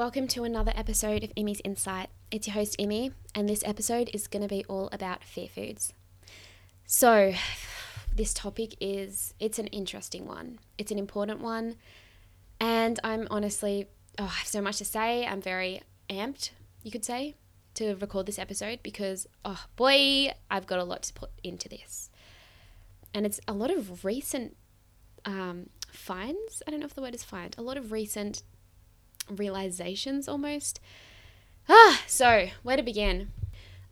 welcome to another episode of Emmy's Insight. It's your host, Emmy, and this episode is going to be all about fear foods. So, this topic is it's an interesting one. It's an important one, and I'm honestly oh, I have so much to say. I'm very amped, you could say, to record this episode because oh boy, I've got a lot to put into this. And it's a lot of recent um, finds. I don't know if the word is find. A lot of recent realizations almost. Ah, so where to begin?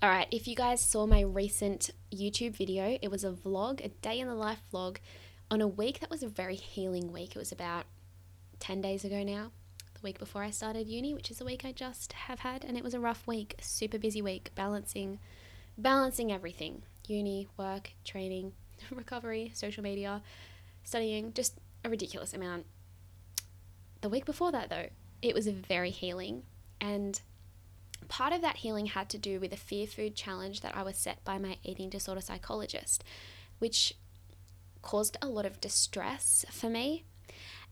All right, if you guys saw my recent YouTube video, it was a vlog, a day in the life vlog on a week that was a very healing week. It was about 10 days ago now, the week before I started uni, which is a week I just have had, and it was a rough week, super busy week, balancing balancing everything. Uni, work, training, recovery, social media, studying, just a ridiculous amount. The week before that though, it was very healing. And part of that healing had to do with a fear food challenge that I was set by my eating disorder psychologist, which caused a lot of distress for me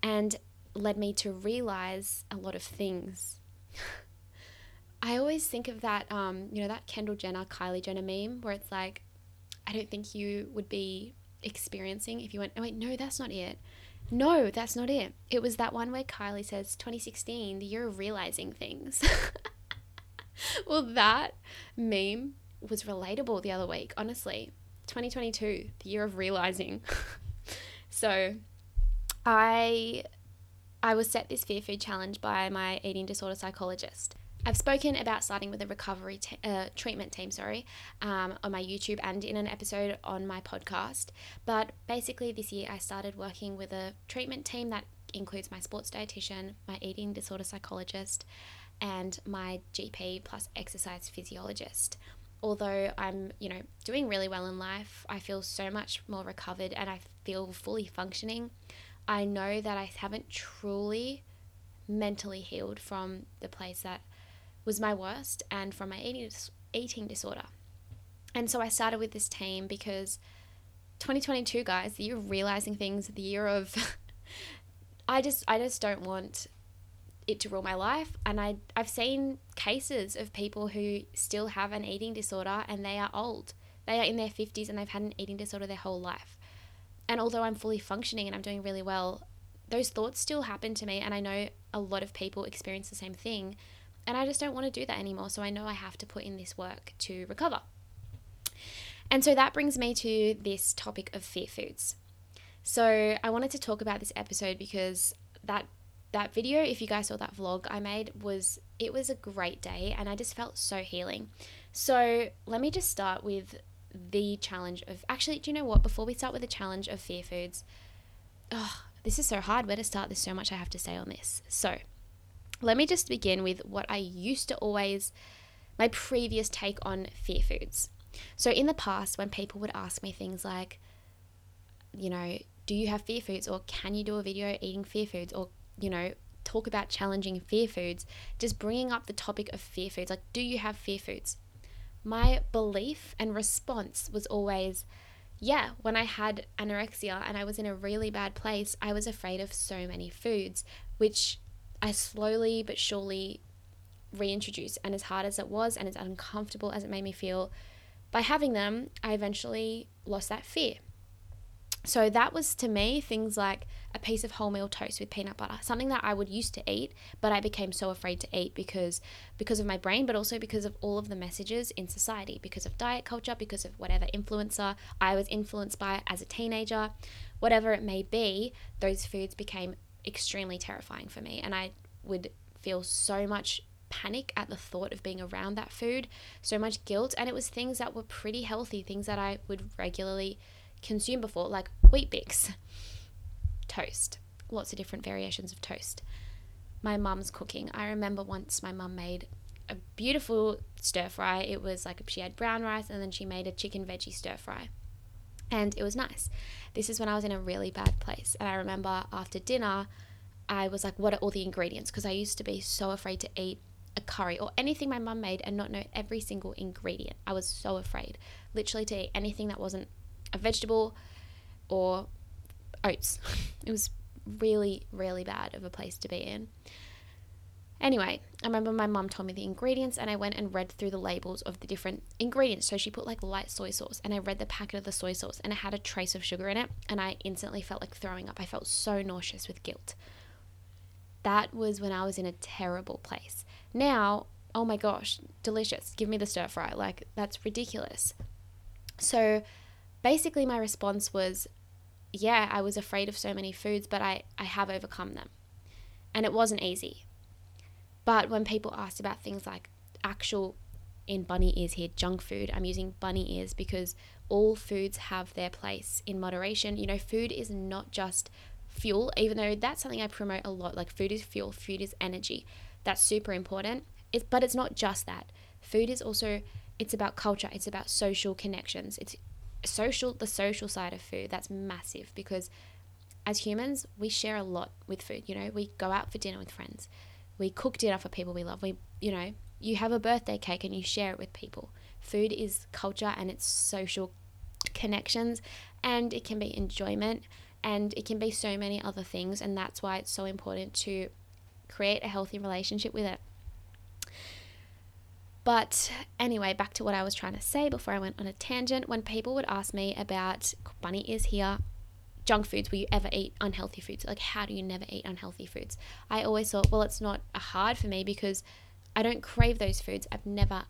and led me to realize a lot of things. I always think of that, um, you know, that Kendall Jenner, Kylie Jenner meme where it's like, I don't think you would be experiencing if you went, oh, wait, no, that's not it. No, that's not it. It was that one where Kylie says 2016, the year of realizing things. well, that meme was relatable the other week, honestly. 2022, the year of realizing. so, I I was set this fear food challenge by my eating disorder psychologist. I've spoken about starting with a recovery uh, treatment team, sorry, um, on my YouTube and in an episode on my podcast. But basically, this year I started working with a treatment team that includes my sports dietitian, my eating disorder psychologist, and my GP plus exercise physiologist. Although I'm, you know, doing really well in life, I feel so much more recovered and I feel fully functioning. I know that I haven't truly mentally healed from the place that was my worst and from my eating, eating disorder. And so I started with this team because 2022, guys, the year of realizing things, the year of I just I just don't want it to rule my life and I I've seen cases of people who still have an eating disorder and they are old. They are in their 50s and they've had an eating disorder their whole life. And although I'm fully functioning and I'm doing really well, those thoughts still happen to me and I know a lot of people experience the same thing and I just don't want to do that anymore. So I know I have to put in this work to recover. And so that brings me to this topic of fear foods. So I wanted to talk about this episode because that that video, if you guys saw that vlog I made, was it was a great day and I just felt so healing. So let me just start with the challenge of actually, do you know what? Before we start with the challenge of fear foods, oh, this is so hard. Where to start? There's so much I have to say on this. So let me just begin with what I used to always, my previous take on fear foods. So, in the past, when people would ask me things like, you know, do you have fear foods? Or can you do a video eating fear foods? Or, you know, talk about challenging fear foods, just bringing up the topic of fear foods. Like, do you have fear foods? My belief and response was always, yeah, when I had anorexia and I was in a really bad place, I was afraid of so many foods, which I slowly but surely reintroduced. And as hard as it was and as uncomfortable as it made me feel, by having them, I eventually lost that fear. So that was to me things like a piece of wholemeal toast with peanut butter, something that I would used to eat, but I became so afraid to eat because because of my brain, but also because of all of the messages in society, because of diet culture, because of whatever influencer I was influenced by as a teenager, whatever it may be, those foods became extremely terrifying for me. And I would feel so much panic at the thought of being around that food, so much guilt. And it was things that were pretty healthy, things that I would regularly consume before, like Weet-Bix, toast, lots of different variations of toast. My mum's cooking. I remember once my mum made a beautiful stir fry. It was like she had brown rice and then she made a chicken veggie stir fry. And it was nice. This is when I was in a really bad place. And I remember after dinner, I was like, what are all the ingredients? Because I used to be so afraid to eat a curry or anything my mum made and not know every single ingredient. I was so afraid, literally, to eat anything that wasn't a vegetable or oats. it was really, really bad of a place to be in. Anyway, I remember my mum told me the ingredients and I went and read through the labels of the different ingredients. So she put like light soy sauce and I read the packet of the soy sauce and it had a trace of sugar in it and I instantly felt like throwing up. I felt so nauseous with guilt. That was when I was in a terrible place. Now, oh my gosh, delicious. Give me the stir fry. Like that's ridiculous. So basically my response was yeah, I was afraid of so many foods, but I, I have overcome them. And it wasn't easy but when people asked about things like actual, in bunny ears here, junk food, I'm using bunny ears because all foods have their place in moderation. You know, food is not just fuel, even though that's something I promote a lot. Like, food is fuel, food is energy. That's super important. It's, but it's not just that. Food is also, it's about culture, it's about social connections. It's social, the social side of food. That's massive because as humans, we share a lot with food. You know, we go out for dinner with friends we cook dinner for people we love. We, you know, you have a birthday cake and you share it with people. Food is culture and it's social connections and it can be enjoyment and it can be so many other things. And that's why it's so important to create a healthy relationship with it. But anyway, back to what I was trying to say before I went on a tangent. When people would ask me about bunny is here, junk foods will you ever eat unhealthy foods. Like how do you never eat unhealthy foods? I always thought well it's not hard for me because i don't crave those foods. I've never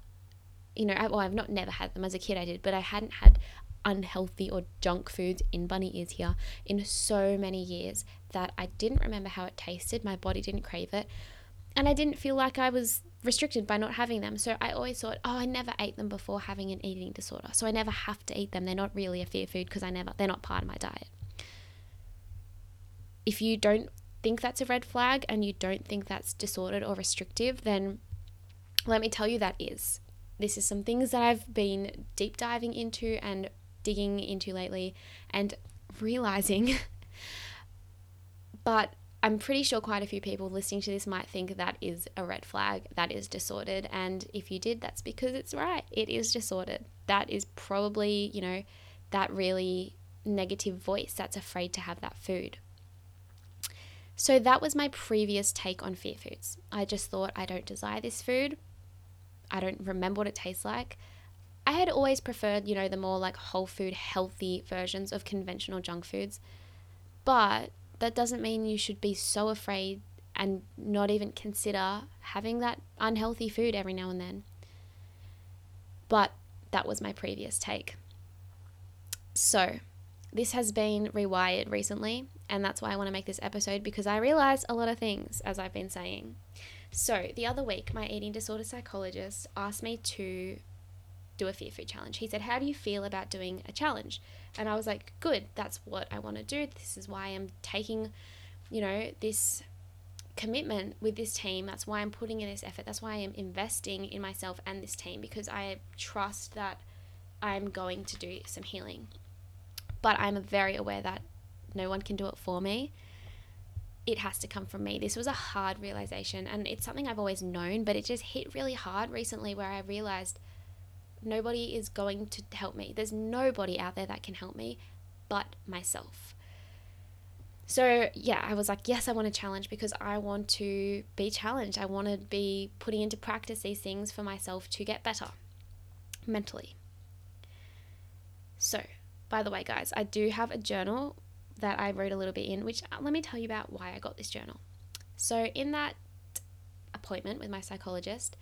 you know well i've not never had them. As a kid i did but i hadn't had unhealthy or junk foods in bunny ears here in so many years that i didn't remember how it tasted. My body didn't crave it. And i didn't feel like i was restricted by not having them. So i always thought oh i never ate them before having an eating disorder. So i never have to eat them. They're not really a fear food because i never they're not part of my diet if you don't think that's a red flag and you don't think that's disordered or restrictive, then let me tell you that is. This is some things that I've been deep diving into and digging into lately and realizing. but I'm pretty sure quite a few people listening to this might think that is a red flag, that is disordered. And if you did, that's because it's right. It is disordered. That is probably, you know, that really negative voice that's afraid to have that food. So that was my previous take on fear foods. I just thought I don't desire this food. I don't remember what it tastes like. I had always preferred, you know, the more like whole food, healthy versions of conventional junk foods. But that doesn't mean you should be so afraid and not even consider having that unhealthy food every now and then. But that was my previous take. So, this has been rewired recently, and that's why I want to make this episode because I realized a lot of things as I've been saying. So, the other week, my eating disorder psychologist asked me to do a fear food challenge. He said, How do you feel about doing a challenge? And I was like, Good, that's what I want to do. This is why I'm taking, you know, this commitment with this team. That's why I'm putting in this effort. That's why I am investing in myself and this team because I trust that I'm going to do some healing but I'm very aware that no one can do it for me. It has to come from me. This was a hard realization, and it's something I've always known, but it just hit really hard recently where I realized nobody is going to help me. There's nobody out there that can help me but myself. So, yeah, I was like, yes, I want to challenge because I want to be challenged. I want to be putting into practice these things for myself to get better mentally. So, by the way, guys, I do have a journal that I wrote a little bit in, which uh, let me tell you about why I got this journal. So, in that appointment with my psychologist,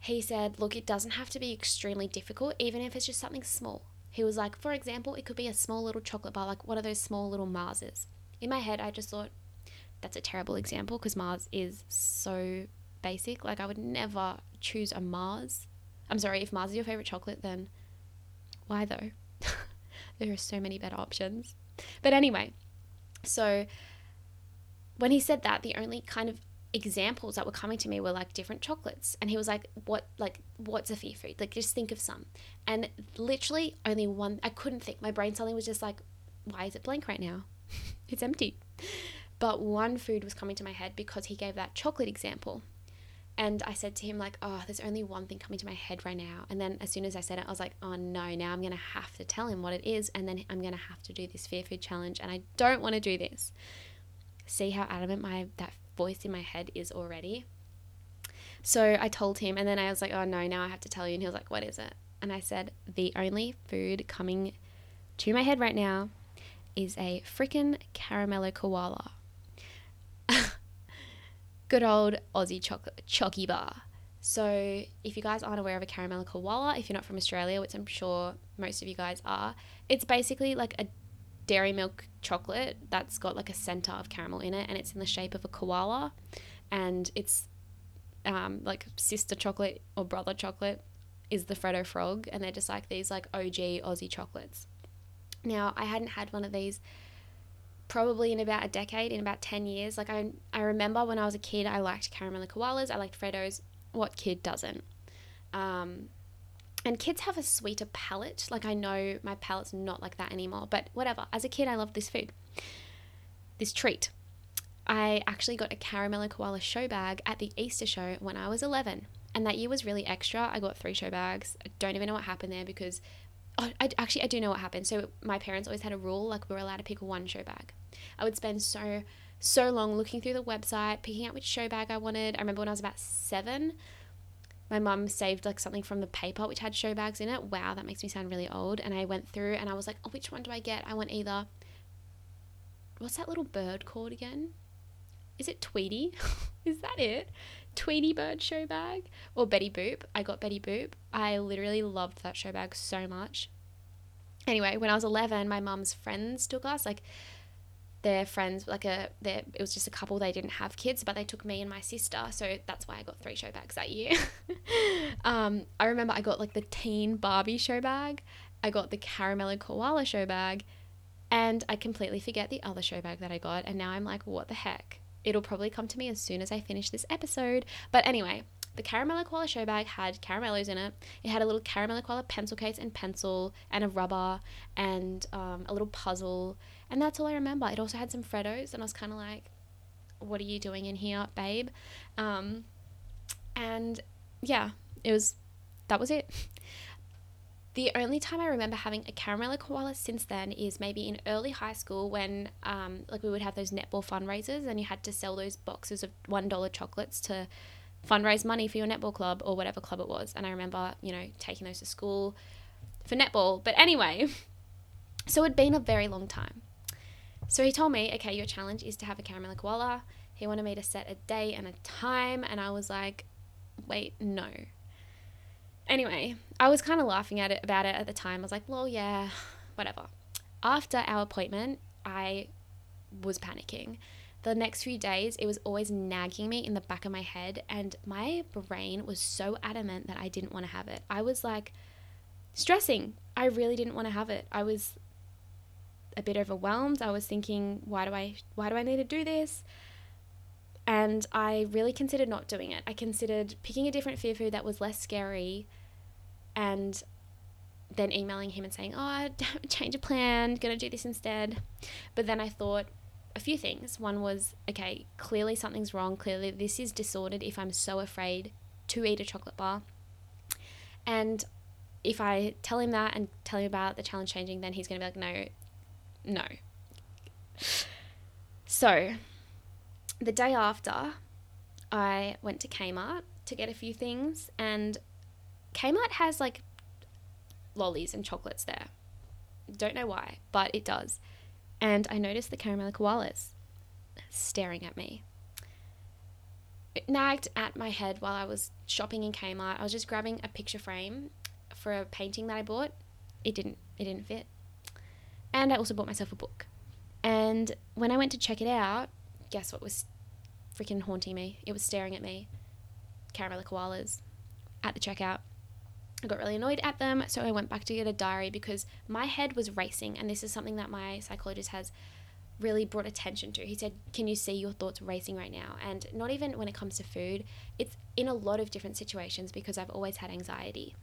he said, Look, it doesn't have to be extremely difficult, even if it's just something small. He was like, For example, it could be a small little chocolate bar, like one of those small little Marses. In my head, I just thought, That's a terrible example because Mars is so basic. Like, I would never choose a Mars. I'm sorry, if Mars is your favorite chocolate, then why though? there are so many better options. But anyway, so when he said that, the only kind of examples that were coming to me were like different chocolates. And he was like what like what's a fear food? Like just think of some. And literally only one i couldn't think. My brain suddenly was just like why is it blank right now? It's empty. But one food was coming to my head because he gave that chocolate example and I said to him, like, oh, there's only one thing coming to my head right now. And then as soon as I said it, I was like, oh no, now I'm going to have to tell him what it is. And then I'm going to have to do this fear food challenge. And I don't want to do this. See how adamant my that voice in my head is already. So I told him, and then I was like, oh no, now I have to tell you. And he was like, what is it? And I said, the only food coming to my head right now is a freaking caramello koala. Good old Aussie chocolate chocky bar. So, if you guys aren't aware of a caramel koala, if you're not from Australia, which I'm sure most of you guys are, it's basically like a dairy milk chocolate that's got like a center of caramel in it and it's in the shape of a koala and it's um, like sister chocolate or brother chocolate is the Freddo Frog and they're just like these like OG Aussie chocolates. Now, I hadn't had one of these probably in about a decade, in about 10 years. Like, I, I remember when I was a kid, I liked caramello koalas, I liked Freddos. What kid doesn't? Um, and kids have a sweeter palate. Like, I know my palate's not like that anymore, but whatever. As a kid, I loved this food, this treat. I actually got a caramello koala show bag at the Easter show when I was 11. And that year was really extra. I got three show bags. I don't even know what happened there because oh, I, actually I do know what happened. So my parents always had a rule like we were allowed to pick one show bag. I would spend so so long looking through the website, picking out which show bag I wanted. I remember when I was about seven, my mum saved like something from the paper which had show bags in it. Wow, that makes me sound really old. And I went through and I was like, oh, which one do I get? I want either. What's that little bird called again? Is it Tweety? Is that it? Tweety Bird show bag or Betty Boop. I got Betty Boop. I literally loved that show bag so much. Anyway, when I was 11, my mum's friends took us. Like, their friends, like a, their, it was just a couple. They didn't have kids, but they took me and my sister. So that's why I got three show bags that year. um, I remember I got like the teen Barbie show bag. I got the caramello koala show bag. And I completely forget the other show bag that I got. And now I'm like, what the heck? It'll probably come to me as soon as I finish this episode. But anyway, the Caramello Koala show bag had caramellos in it. It had a little Caramello Koala pencil case and pencil and a rubber and um, a little puzzle. And that's all I remember. It also had some Freddos, and I was kind of like, what are you doing in here, babe? Um, and yeah, it was, that was it. The only time I remember having a caramello koala since then is maybe in early high school when um, like we would have those netball fundraisers and you had to sell those boxes of one dollar chocolates to fundraise money for your netball club or whatever club it was. And I remember, you know, taking those to school for netball. But anyway, so it'd been a very long time. So he told me, okay, your challenge is to have a caramello koala. He wanted me to set a day and a time, and I was like, wait, no. Anyway, I was kind of laughing at it about it at the time. I was like, well, yeah, whatever. After our appointment, I was panicking. The next few days, it was always nagging me in the back of my head, and my brain was so adamant that I didn't want to have it. I was like stressing. I really didn't want to have it. I was a bit overwhelmed. I was thinking, why do I why do I need to do this? And I really considered not doing it. I considered picking a different fear food that was less scary and then emailing him and saying, Oh, change of plan, gonna do this instead. But then I thought a few things. One was, okay, clearly something's wrong. Clearly this is disordered if I'm so afraid to eat a chocolate bar. And if I tell him that and tell him about the challenge changing, then he's gonna be like, No, no. So the day after, I went to Kmart to get a few things, and Kmart has like lollies and chocolates there. Don't know why, but it does. And I noticed the caramel koalas staring at me. It nagged at my head while I was shopping in Kmart. I was just grabbing a picture frame for a painting that I bought. It didn't it didn't fit. And I also bought myself a book. And when I went to check it out, guess what was freaking haunting me? It was staring at me. Caramel koalas at the checkout. I got really annoyed at them, so I went back to get a diary because my head was racing, and this is something that my psychologist has really brought attention to. He said, Can you see your thoughts racing right now? And not even when it comes to food, it's in a lot of different situations because I've always had anxiety.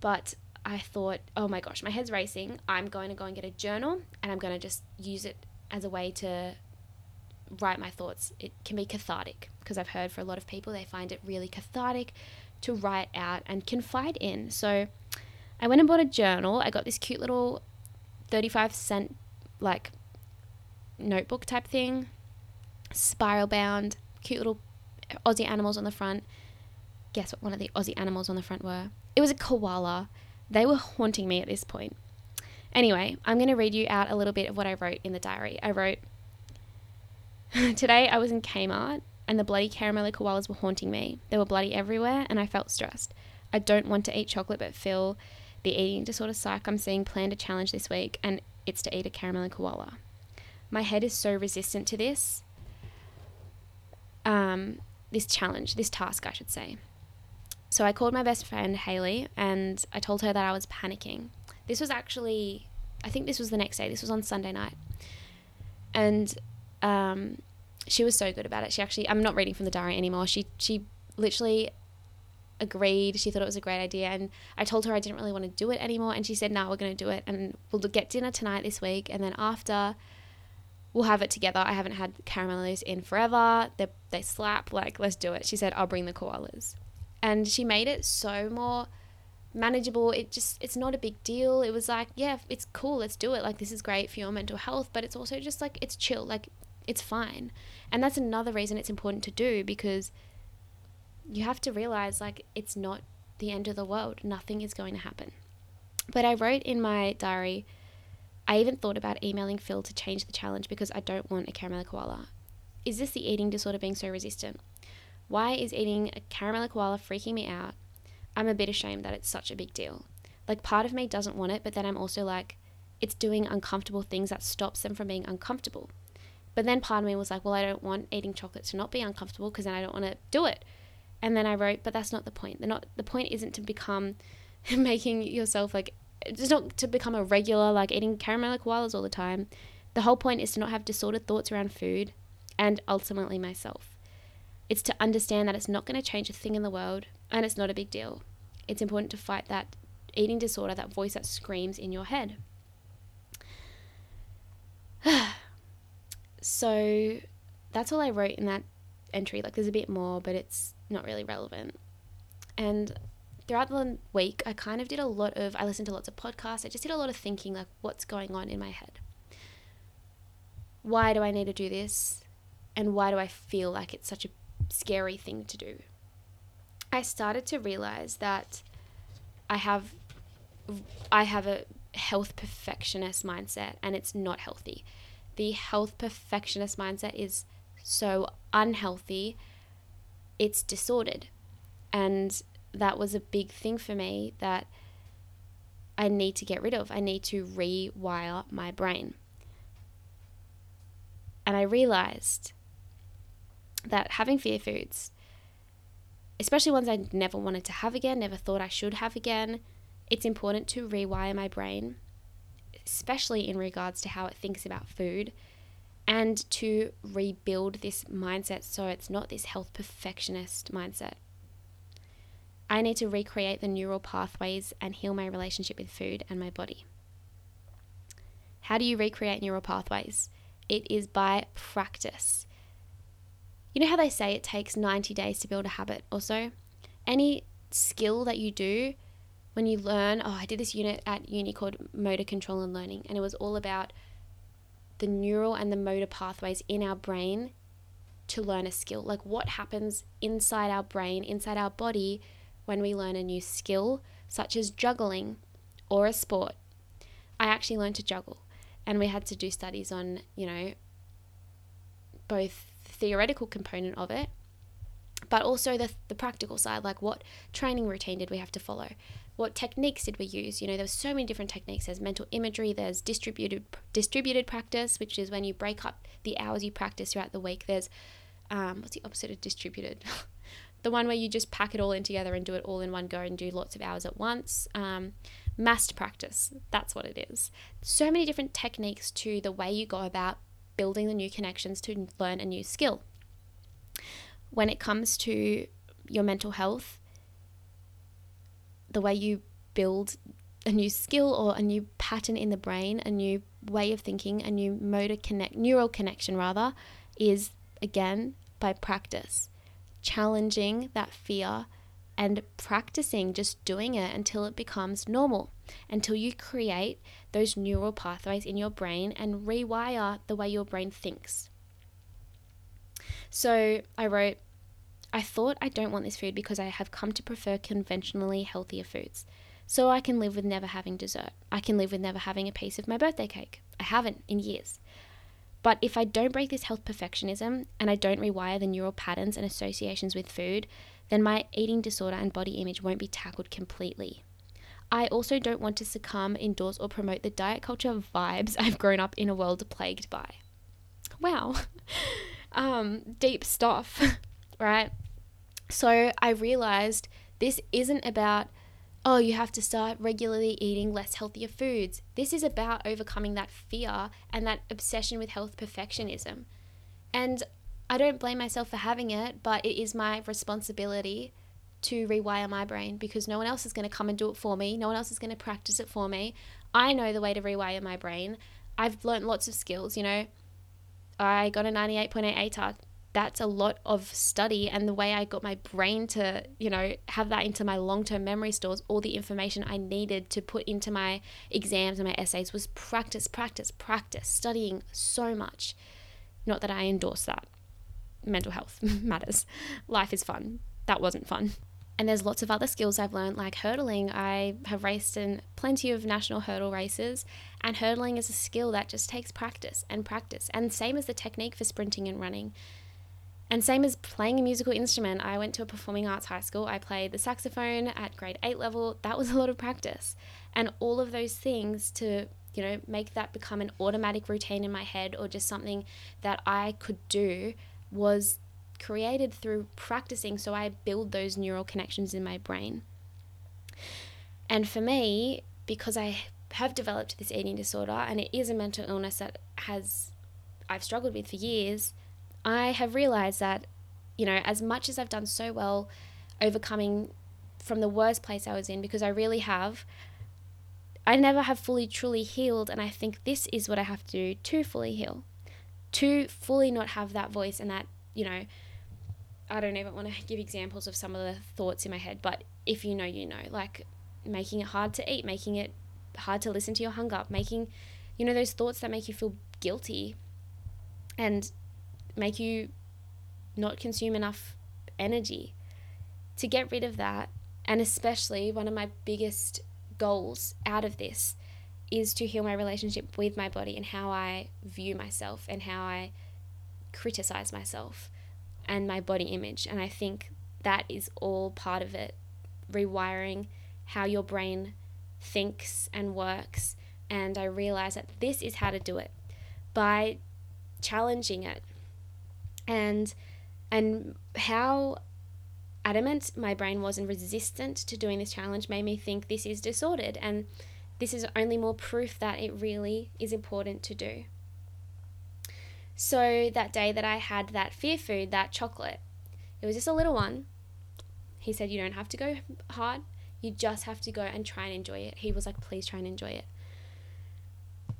But I thought, oh my gosh, my head's racing. I'm going to go and get a journal and I'm going to just use it as a way to write my thoughts. It can be cathartic because I've heard for a lot of people they find it really cathartic to write out and confide in. So I went and bought a journal. I got this cute little 35 cent like notebook type thing. spiral bound, cute little Aussie animals on the front. Guess what one of the Aussie animals on the front were? It was a koala. They were haunting me at this point. Anyway, I'm going to read you out a little bit of what I wrote in the diary. I wrote, Today I was in Kmart and the bloody caramello koalas were haunting me. They were bloody everywhere and I felt stressed. I don't want to eat chocolate but feel the eating disorder psych I'm seeing planned a challenge this week and it's to eat a caramello koala. My head is so resistant to this. Um, this challenge, this task, I should say. So I called my best friend Haley and I told her that I was panicking. This was actually, I think this was the next day. This was on Sunday night, and um, she was so good about it. She actually, I'm not reading from the diary anymore. She she literally agreed. She thought it was a great idea, and I told her I didn't really want to do it anymore, and she said, "No, we're going to do it, and we'll get dinner tonight this week, and then after." We'll have it together. I haven't had caramellos in forever. They, they slap. Like, let's do it. She said, I'll bring the koalas. And she made it so more manageable. It just it's not a big deal. It was like, yeah, it's cool, let's do it. Like this is great for your mental health, but it's also just like it's chill, like it's fine. And that's another reason it's important to do because you have to realize like it's not the end of the world. Nothing is going to happen. But I wrote in my diary, I even thought about emailing Phil to change the challenge because I don't want a caramel koala. Is this the eating disorder being so resistant? Why is eating a caramel koala freaking me out? I'm a bit ashamed that it's such a big deal. Like, part of me doesn't want it, but then I'm also like, it's doing uncomfortable things that stops them from being uncomfortable. But then part of me was like, well, I don't want eating chocolate to not be uncomfortable because then I don't want to do it. And then I wrote, but that's not the point. The not the point isn't to become making yourself like it's not to become a regular like eating caramel koalas all the time. The whole point is to not have disordered thoughts around food and ultimately myself. It's to understand that it's not going to change a thing in the world and it's not a big deal. It's important to fight that eating disorder, that voice that screams in your head. so that's all I wrote in that entry. Like there's a bit more, but it's not really relevant. And throughout the week, I kind of did a lot of, I listened to lots of podcasts. I just did a lot of thinking, like, what's going on in my head? Why do I need to do this? And why do I feel like it's such a scary thing to do? I started to realize that I have I have a health perfectionist mindset and it's not healthy. The health perfectionist mindset is so unhealthy. It's disordered. And that was a big thing for me that I need to get rid of. I need to rewire my brain. And I realized that having fear foods especially ones I never wanted to have again, never thought I should have again, it's important to rewire my brain, especially in regards to how it thinks about food, and to rebuild this mindset so it's not this health perfectionist mindset. I need to recreate the neural pathways and heal my relationship with food and my body. How do you recreate neural pathways? It is by practice. You know how they say it takes 90 days to build a habit or so? Any skill that you do, when you learn, oh, I did this unit at uni called motor control and learning, and it was all about the neural and the motor pathways in our brain to learn a skill. Like what happens inside our brain, inside our body when we learn a new skill, such as juggling or a sport. I actually learned to juggle, and we had to do studies on, you know, both theoretical component of it, but also the, the practical side like what training routine did we have to follow? What techniques did we use? You know, there's so many different techniques. There's mental imagery, there's distributed distributed practice, which is when you break up the hours you practice throughout the week. There's um, what's the opposite of distributed? the one where you just pack it all in together and do it all in one go and do lots of hours at once. Um, massed practice, that's what it is. So many different techniques to the way you go about building the new connections to learn a new skill. When it comes to your mental health, the way you build a new skill or a new pattern in the brain, a new way of thinking, a new motor connect neural connection rather, is again by practice. Challenging that fear and practicing just doing it until it becomes normal, until you create those neural pathways in your brain and rewire the way your brain thinks. So I wrote, I thought I don't want this food because I have come to prefer conventionally healthier foods. So I can live with never having dessert. I can live with never having a piece of my birthday cake. I haven't in years. But if I don't break this health perfectionism and I don't rewire the neural patterns and associations with food, then my eating disorder and body image won't be tackled completely. I also don't want to succumb, endorse, or promote the diet culture vibes I've grown up in a world plagued by. Wow. um, deep stuff, right? So I realized this isn't about, oh, you have to start regularly eating less healthier foods. This is about overcoming that fear and that obsession with health perfectionism. And I don't blame myself for having it, but it is my responsibility to rewire my brain because no one else is going to come and do it for me. No one else is going to practice it for me. I know the way to rewire my brain. I've learned lots of skills, you know. I got a 98.8 ATAR. That's a lot of study and the way I got my brain to, you know, have that into my long-term memory stores, all the information I needed to put into my exams and my essays was practice, practice, practice, studying so much. Not that I endorse that. Mental health matters. Life is fun. That wasn't fun. And there's lots of other skills I've learned, like hurdling. I have raced in plenty of national hurdle races, and hurdling is a skill that just takes practice and practice. And same as the technique for sprinting and running. And same as playing a musical instrument. I went to a performing arts high school. I played the saxophone at grade 8 level. That was a lot of practice. And all of those things to, you know, make that become an automatic routine in my head or just something that I could do was created through practicing so I build those neural connections in my brain. And for me, because I have developed this eating disorder and it is a mental illness that has I've struggled with for years, I have realized that you know, as much as I've done so well overcoming from the worst place I was in because I really have I never have fully truly healed and I think this is what I have to do to fully heal. To fully not have that voice and that, you know, I don't even want to give examples of some of the thoughts in my head, but if you know, you know, like making it hard to eat, making it hard to listen to your hunger, making, you know, those thoughts that make you feel guilty and make you not consume enough energy. To get rid of that, and especially one of my biggest goals out of this is to heal my relationship with my body and how I view myself and how I criticize myself and my body image. And I think that is all part of it. Rewiring how your brain thinks and works. And I realize that this is how to do it by challenging it. And and how adamant my brain was and resistant to doing this challenge made me think this is disordered and this is only more proof that it really is important to do. So that day that I had that fear food, that chocolate, it was just a little one. He said, You don't have to go hard. You just have to go and try and enjoy it. He was like, Please try and enjoy it.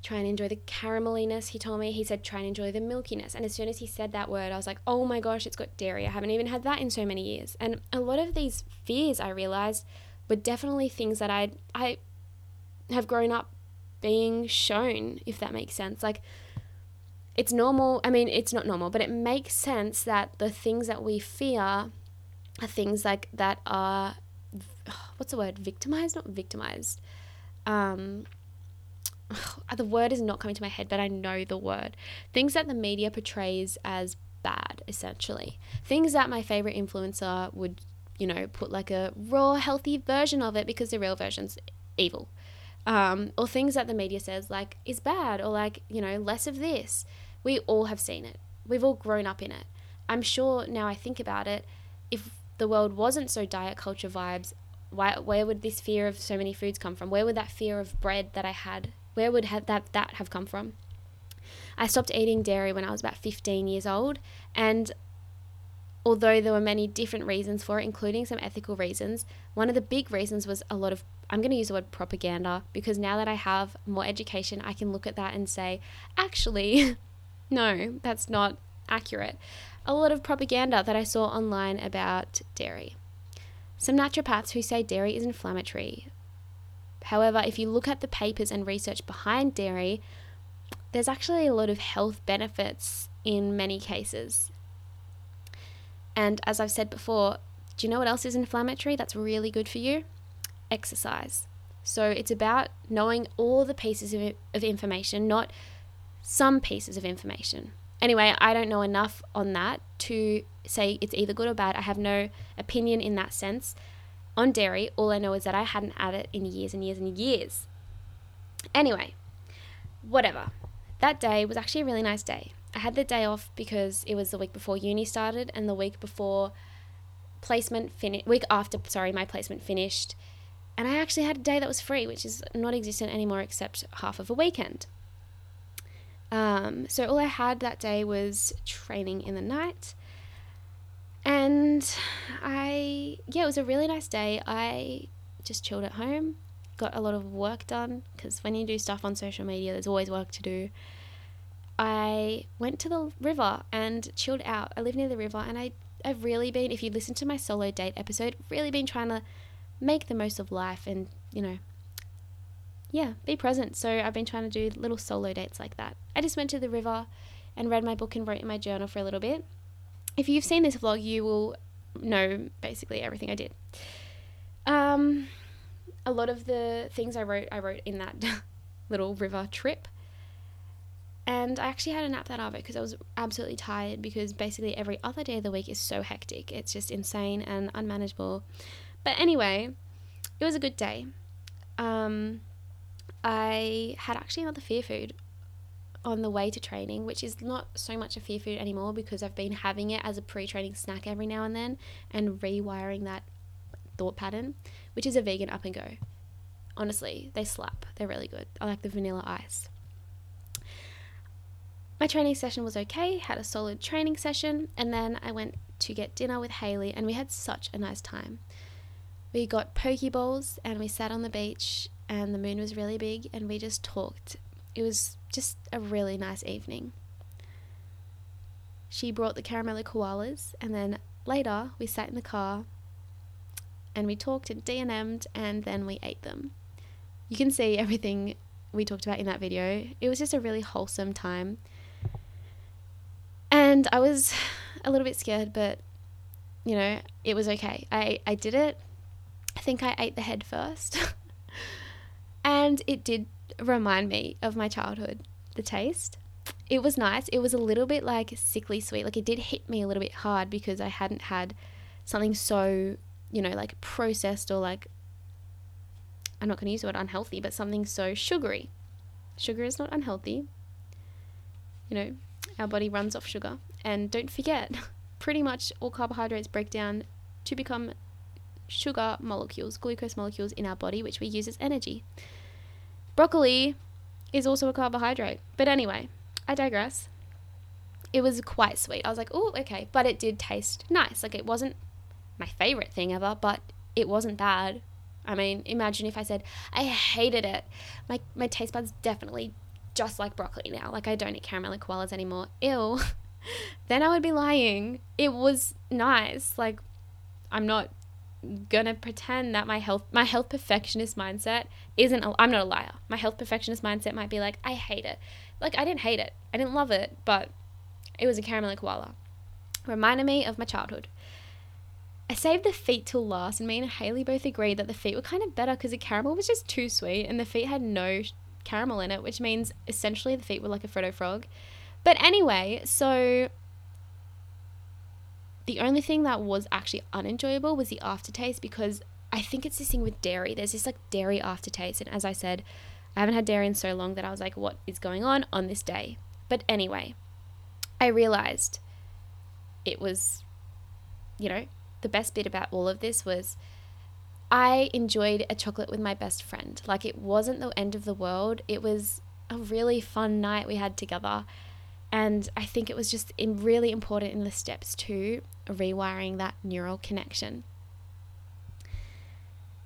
Try and enjoy the carameliness, he told me. He said, Try and enjoy the milkiness. And as soon as he said that word, I was like, Oh my gosh, it's got dairy. I haven't even had that in so many years. And a lot of these fears I realized were definitely things that I I have grown up being shown, if that makes sense. Like it's normal. I mean, it's not normal, but it makes sense that the things that we fear are things like that are what's the word? Victimized, not victimized. Um, the word is not coming to my head, but I know the word. Things that the media portrays as bad, essentially. Things that my favorite influencer would, you know, put like a raw, healthy version of it because the real version's evil. Um, or things that the media says like is bad, or like, you know, less of this. We all have seen it. We've all grown up in it. I'm sure now I think about it, if the world wasn't so diet culture vibes, why, where would this fear of so many foods come from? Where would that fear of bread that I had, where would have that, that have come from? I stopped eating dairy when I was about 15 years old, and although there were many different reasons for it, including some ethical reasons, one of the big reasons was a lot of I'm going to use the word propaganda because now that I have more education, I can look at that and say, actually, No, that's not accurate. A lot of propaganda that I saw online about dairy. Some naturopaths who say dairy is inflammatory. However, if you look at the papers and research behind dairy, there's actually a lot of health benefits in many cases. And as I've said before, do you know what else is inflammatory that's really good for you? Exercise. So it's about knowing all the pieces of, of information, not some pieces of information. Anyway, I don't know enough on that to say it's either good or bad. I have no opinion in that sense. On dairy, all I know is that I hadn't had it in years and years and years. Anyway, whatever. That day was actually a really nice day. I had the day off because it was the week before uni started and the week before placement finished, week after, sorry, my placement finished. And I actually had a day that was free, which is not existent anymore except half of a weekend. Um, so all I had that day was training in the night. And I, yeah, it was a really nice day. I just chilled at home, got a lot of work done because when you do stuff on social media, there's always work to do. I went to the river and chilled out. I live near the river and I, I've really been, if you listen to my solo date episode, really been trying to make the most of life and, you know, yeah, be present. So I've been trying to do little solo dates like that. I just went to the river and read my book and wrote in my journal for a little bit. If you've seen this vlog, you will know basically everything I did. Um, a lot of the things I wrote, I wrote in that little river trip. And I actually had a nap that hour because I was absolutely tired because basically every other day of the week is so hectic. It's just insane and unmanageable. But anyway, it was a good day. Um, I had actually another fear food on the way to training, which is not so much a fear food anymore because I've been having it as a pre training snack every now and then and rewiring that thought pattern, which is a vegan up and go. Honestly, they slap. They're really good. I like the vanilla ice. My training session was okay, had a solid training session, and then I went to get dinner with Haley, and we had such a nice time. We got poke bowls and we sat on the beach and the moon was really big and we just talked. It was just a really nice evening. She brought the caramello koalas and then later we sat in the car and we talked and D&M'd and then we ate them. You can see everything we talked about in that video. It was just a really wholesome time. And I was a little bit scared, but you know, it was okay. I, I did it. I think I ate the head first. And it did remind me of my childhood, the taste. It was nice. It was a little bit like sickly sweet. Like it did hit me a little bit hard because I hadn't had something so, you know, like processed or like, I'm not going to use the word unhealthy, but something so sugary. Sugar is not unhealthy. You know, our body runs off sugar. And don't forget, pretty much all carbohydrates break down to become sugar molecules, glucose molecules in our body, which we use as energy. Broccoli is also a carbohydrate. But anyway, I digress. It was quite sweet. I was like, oh, okay. But it did taste nice. Like, it wasn't my favorite thing ever, but it wasn't bad. I mean, imagine if I said, I hated it. My, my taste buds definitely just like broccoli now. Like, I don't eat caramel koalas anymore. Ew. then I would be lying. It was nice. Like, I'm not gonna pretend that my health my health perfectionist mindset isn't I'm not a liar. My health perfectionist mindset might be like I hate it. Like I didn't hate it. I didn't love it, but it was a caramel koala. Reminded me of my childhood. I saved the feet till last, and me and Haley both agreed that the feet were kind of better because the caramel was just too sweet, and the feet had no caramel in it, which means essentially the feet were like a Freddo frog. But anyway, so the only thing that was actually unenjoyable was the aftertaste because I think it's this thing with dairy. There's this like dairy aftertaste. And as I said, I haven't had dairy in so long that I was like, what is going on on this day? But anyway, I realized it was, you know, the best bit about all of this was I enjoyed a chocolate with my best friend. Like it wasn't the end of the world. It was a really fun night we had together. And I think it was just really important in the steps to rewiring that neural connection.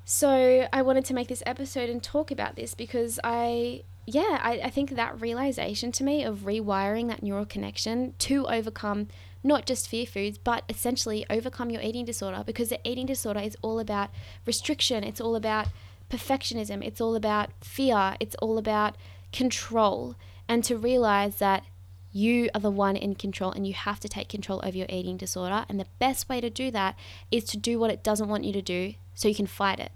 So I wanted to make this episode and talk about this because I, yeah, I, I think that realization to me of rewiring that neural connection to overcome not just fear foods, but essentially overcome your eating disorder because the eating disorder is all about restriction, it's all about perfectionism, it's all about fear, it's all about control. And to realize that You are the one in control and you have to take control over your eating disorder. And the best way to do that is to do what it doesn't want you to do so you can fight it.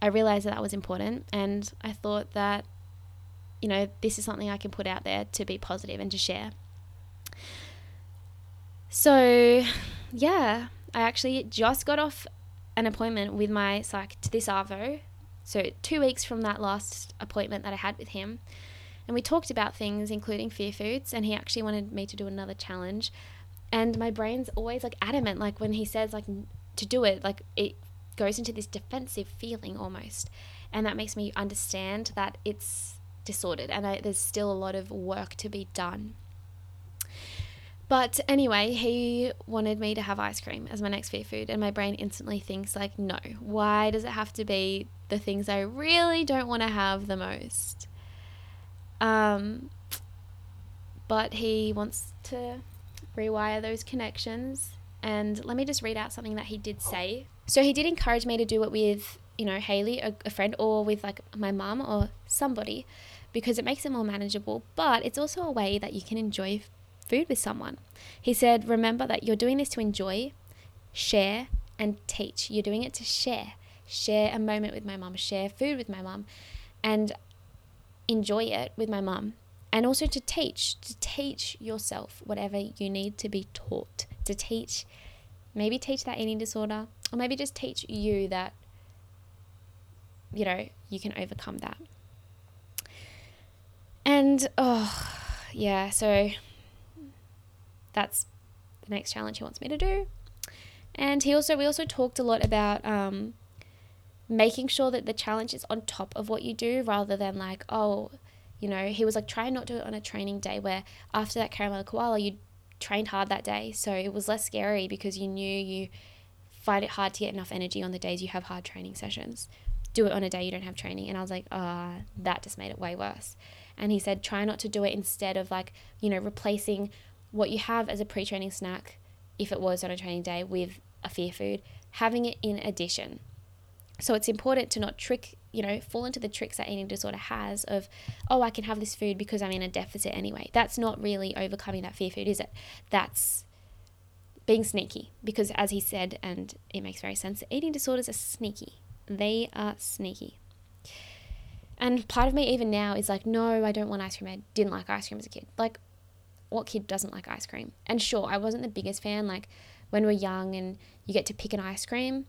I realized that that was important and I thought that, you know, this is something I can put out there to be positive and to share. So, yeah, I actually just got off an appointment with my psych to this Arvo. So, two weeks from that last appointment that I had with him. And we talked about things, including fear foods, and he actually wanted me to do another challenge. And my brain's always like adamant, like when he says like to do it, like it goes into this defensive feeling almost. And that makes me understand that it's disordered and I, there's still a lot of work to be done. But anyway, he wanted me to have ice cream as my next fear food, and my brain instantly thinks, like, no, why does it have to be the things I really don't want to have the most? Um, but he wants to rewire those connections. And let me just read out something that he did say. So he did encourage me to do it with, you know, Haley, a, a friend, or with like my mum or somebody because it makes it more manageable. But it's also a way that you can enjoy food with someone. He said, Remember that you're doing this to enjoy, share, and teach. You're doing it to share. Share a moment with my mum, share food with my mum. And enjoy it with my mum and also to teach to teach yourself whatever you need to be taught to teach maybe teach that eating disorder or maybe just teach you that you know you can overcome that. And oh yeah so that's the next challenge he wants me to do. And he also we also talked a lot about um, making sure that the challenge is on top of what you do rather than like, oh, you know, he was like, try not to do it on a training day where after that caramello koala, you trained hard that day. So it was less scary because you knew you find it hard to get enough energy on the days you have hard training sessions. Do it on a day you don't have training. And I was like, ah, oh, that just made it way worse. And he said, try not to do it instead of like, you know, replacing what you have as a pre training snack, if it was on a training day, with a fear food, having it in addition. So it's important to not trick, you know, fall into the tricks that eating disorder has of, oh, I can have this food because I'm in a deficit anyway. That's not really overcoming that fear food, is it? That's being sneaky because, as he said, and it makes very sense, eating disorders are sneaky. They are sneaky. And part of me, even now, is like, no, I don't want ice cream. I didn't like ice cream as a kid. Like, what kid doesn't like ice cream? And sure, I wasn't the biggest fan. Like, when we're young and you get to pick an ice cream,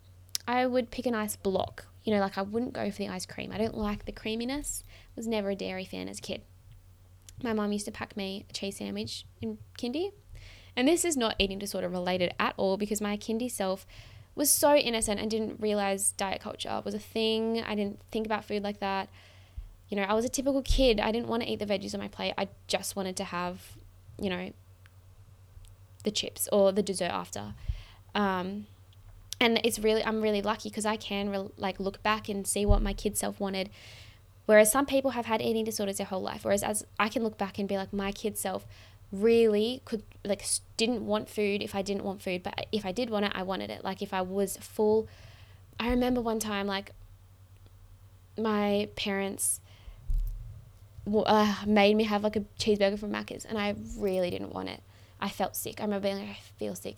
I would pick an ice block. You know, like I wouldn't go for the ice cream. I don't like the creaminess. Was never a dairy fan as a kid. My mum used to pack me a cheese sandwich in kindy. And this is not eating disorder related at all because my kindy self was so innocent and didn't realize diet culture was a thing. I didn't think about food like that. You know, I was a typical kid. I didn't want to eat the veggies on my plate. I just wanted to have, you know, the chips or the dessert after. Um, and it's really i'm really lucky because i can re- like look back and see what my kid self wanted whereas some people have had eating disorders their whole life whereas as i can look back and be like my kid self really could like didn't want food if i didn't want food but if i did want it i wanted it like if i was full i remember one time like my parents uh, made me have like a cheeseburger from Macca's and I really didn't want it. I felt sick. I remember being like, I feel sick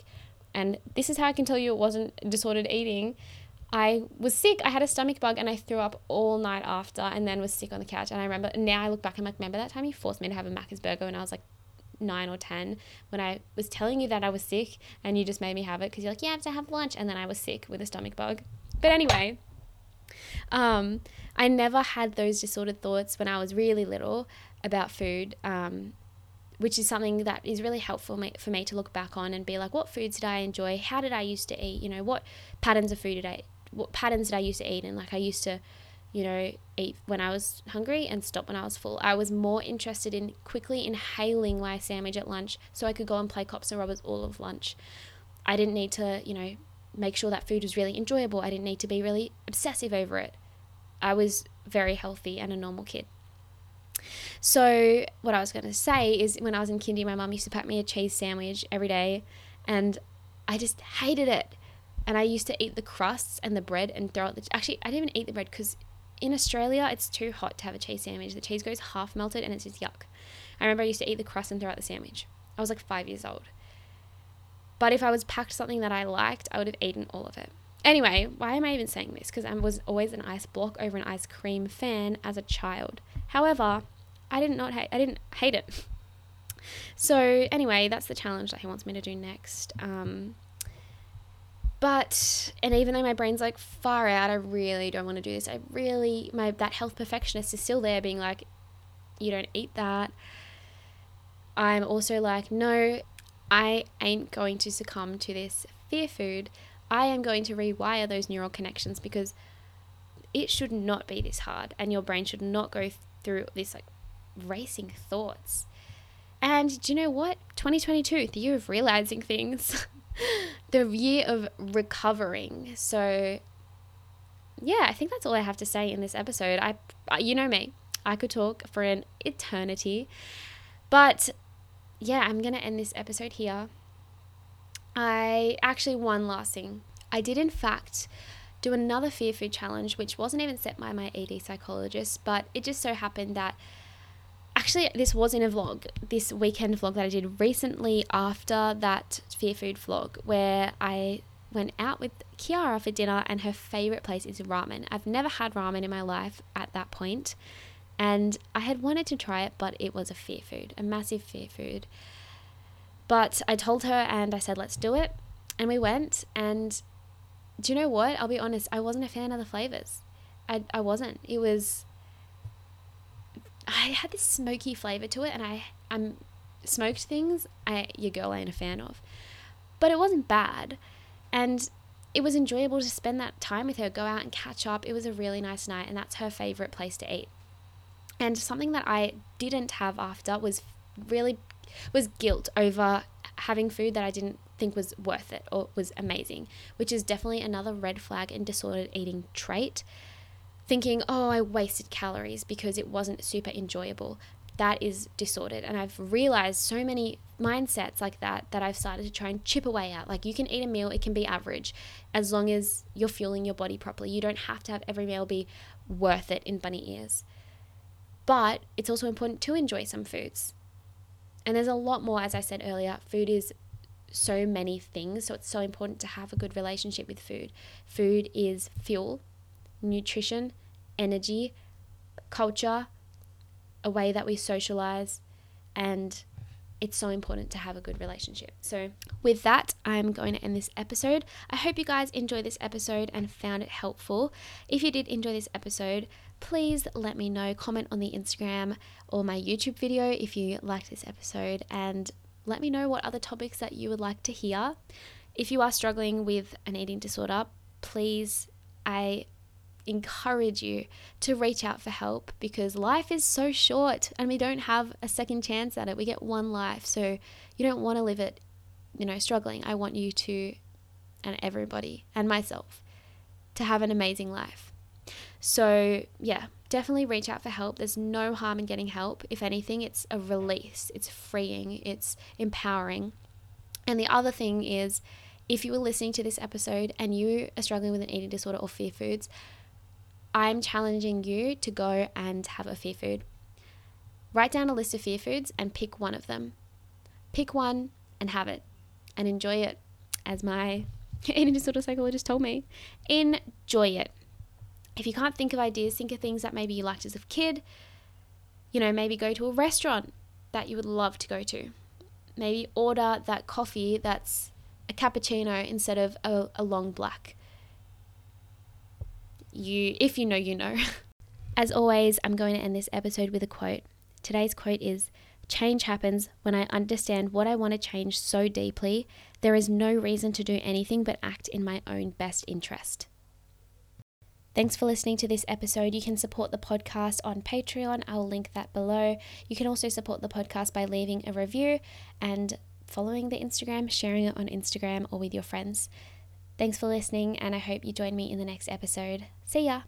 and this is how I can tell you it wasn't disordered eating. I was sick. I had a stomach bug and I threw up all night after and then was sick on the couch. And I remember now I look back, I'm like, remember that time you forced me to have a Macca's burger when I was like nine or 10 when I was telling you that I was sick and you just made me have it because you're like, yeah, I have to have lunch. And then I was sick with a stomach bug. But anyway, um, I never had those disordered thoughts when I was really little about food. Um, which is something that is really helpful for me to look back on and be like, what foods did I enjoy? How did I used to eat? You know, what patterns of food did I, what patterns did I used to eat? And like I used to, you know, eat when I was hungry and stop when I was full. I was more interested in quickly inhaling my sandwich at lunch so I could go and play cops and robbers all of lunch. I didn't need to, you know, make sure that food was really enjoyable. I didn't need to be really obsessive over it. I was very healthy and a normal kid. So, what I was going to say is when I was in kindy, my mum used to pack me a cheese sandwich every day, and I just hated it. And I used to eat the crusts and the bread and throw it. The, actually, I didn't even eat the bread because in Australia it's too hot to have a cheese sandwich. The cheese goes half melted and it's just yuck. I remember I used to eat the crust and throw out the sandwich. I was like five years old. But if I was packed something that I liked, I would have eaten all of it. Anyway, why am I even saying this? Because I was always an ice block over an ice cream fan as a child. However, I did not not hate I didn't hate it. So anyway, that's the challenge that he wants me to do next. Um, but and even though my brain's like far out, I really don't want to do this. I really my that health perfectionist is still there, being like, you don't eat that. I'm also like, no, I ain't going to succumb to this fear food. I am going to rewire those neural connections because it should not be this hard, and your brain should not go through this like racing thoughts. And do you know what? 2022, the year of realizing things. the year of recovering. So, yeah, I think that's all I have to say in this episode. I, you know me, I could talk for an eternity, but yeah, I'm gonna end this episode here. I actually one last thing. I did in fact do another fear food challenge, which wasn't even set by my ED psychologist, but it just so happened that actually this was in a vlog this weekend vlog that i did recently after that fear food vlog where i went out with kiara for dinner and her favorite place is ramen. I've never had ramen in my life at that point and i had wanted to try it but it was a fear food a massive fear food. But i told her and i said let's do it. And we went and do you know what? I'll be honest i wasn't a fan of the flavors. I, I wasn't. It was I had this smoky flavor to it, and I I'm smoked things. I your girl ain't a fan of, but it wasn't bad, and it was enjoyable to spend that time with her, go out and catch up. It was a really nice night, and that's her favorite place to eat. And something that I didn't have after was really was guilt over having food that I didn't think was worth it or was amazing, which is definitely another red flag in disordered eating trait thinking, oh, I wasted calories because it wasn't super enjoyable. That is disordered. And I've realized so many mindsets like that that I've started to try and chip away at. Like you can eat a meal, it can be average as long as you're fueling your body properly. You don't have to have every meal be worth it in bunny ears. But it's also important to enjoy some foods. And there's a lot more, as I said earlier, food is so many things. So it's so important to have a good relationship with food. Food is fuel, nutrition, energy, culture, a way that we socialize, and it's so important to have a good relationship. So, with that, I'm going to end this episode. I hope you guys enjoyed this episode and found it helpful. If you did enjoy this episode, please let me know. Comment on the Instagram or my YouTube video if you liked this episode, and let me know what other topics that you would like to hear. If you are struggling with an eating disorder, please, I encourage you to reach out for help because life is so short and we don't have a second chance at it. We get one life. So you don't want to live it, you know, struggling. I want you to, and everybody, and myself, to have an amazing life. So, yeah, definitely reach out for help. There's no harm in getting help. If anything, it's a release, it's freeing, it's empowering. And the other thing is, if you were listening to this episode and you are struggling with an eating disorder or fear foods, I'm challenging you to go and have a fear food. Write down a list of fear foods and pick one of them. Pick one and have it and enjoy it, as my eating disorder psychologist told me. Enjoy it. If you can't think of ideas, think of things that maybe you liked as a kid. You know, maybe go to a restaurant that you would love to go to. Maybe order that coffee that's a cappuccino instead of a, a long black you if you know you know. As always, I'm going to end this episode with a quote. Today's quote is Change happens when I understand what I want to change so deeply, there is no reason to do anything but act in my own best interest. Thanks for listening to this episode. You can support the podcast on Patreon. I'll link that below. You can also support the podcast by leaving a review and following the Instagram, sharing it on Instagram or with your friends. Thanks for listening, and I hope you join me in the next episode. See ya!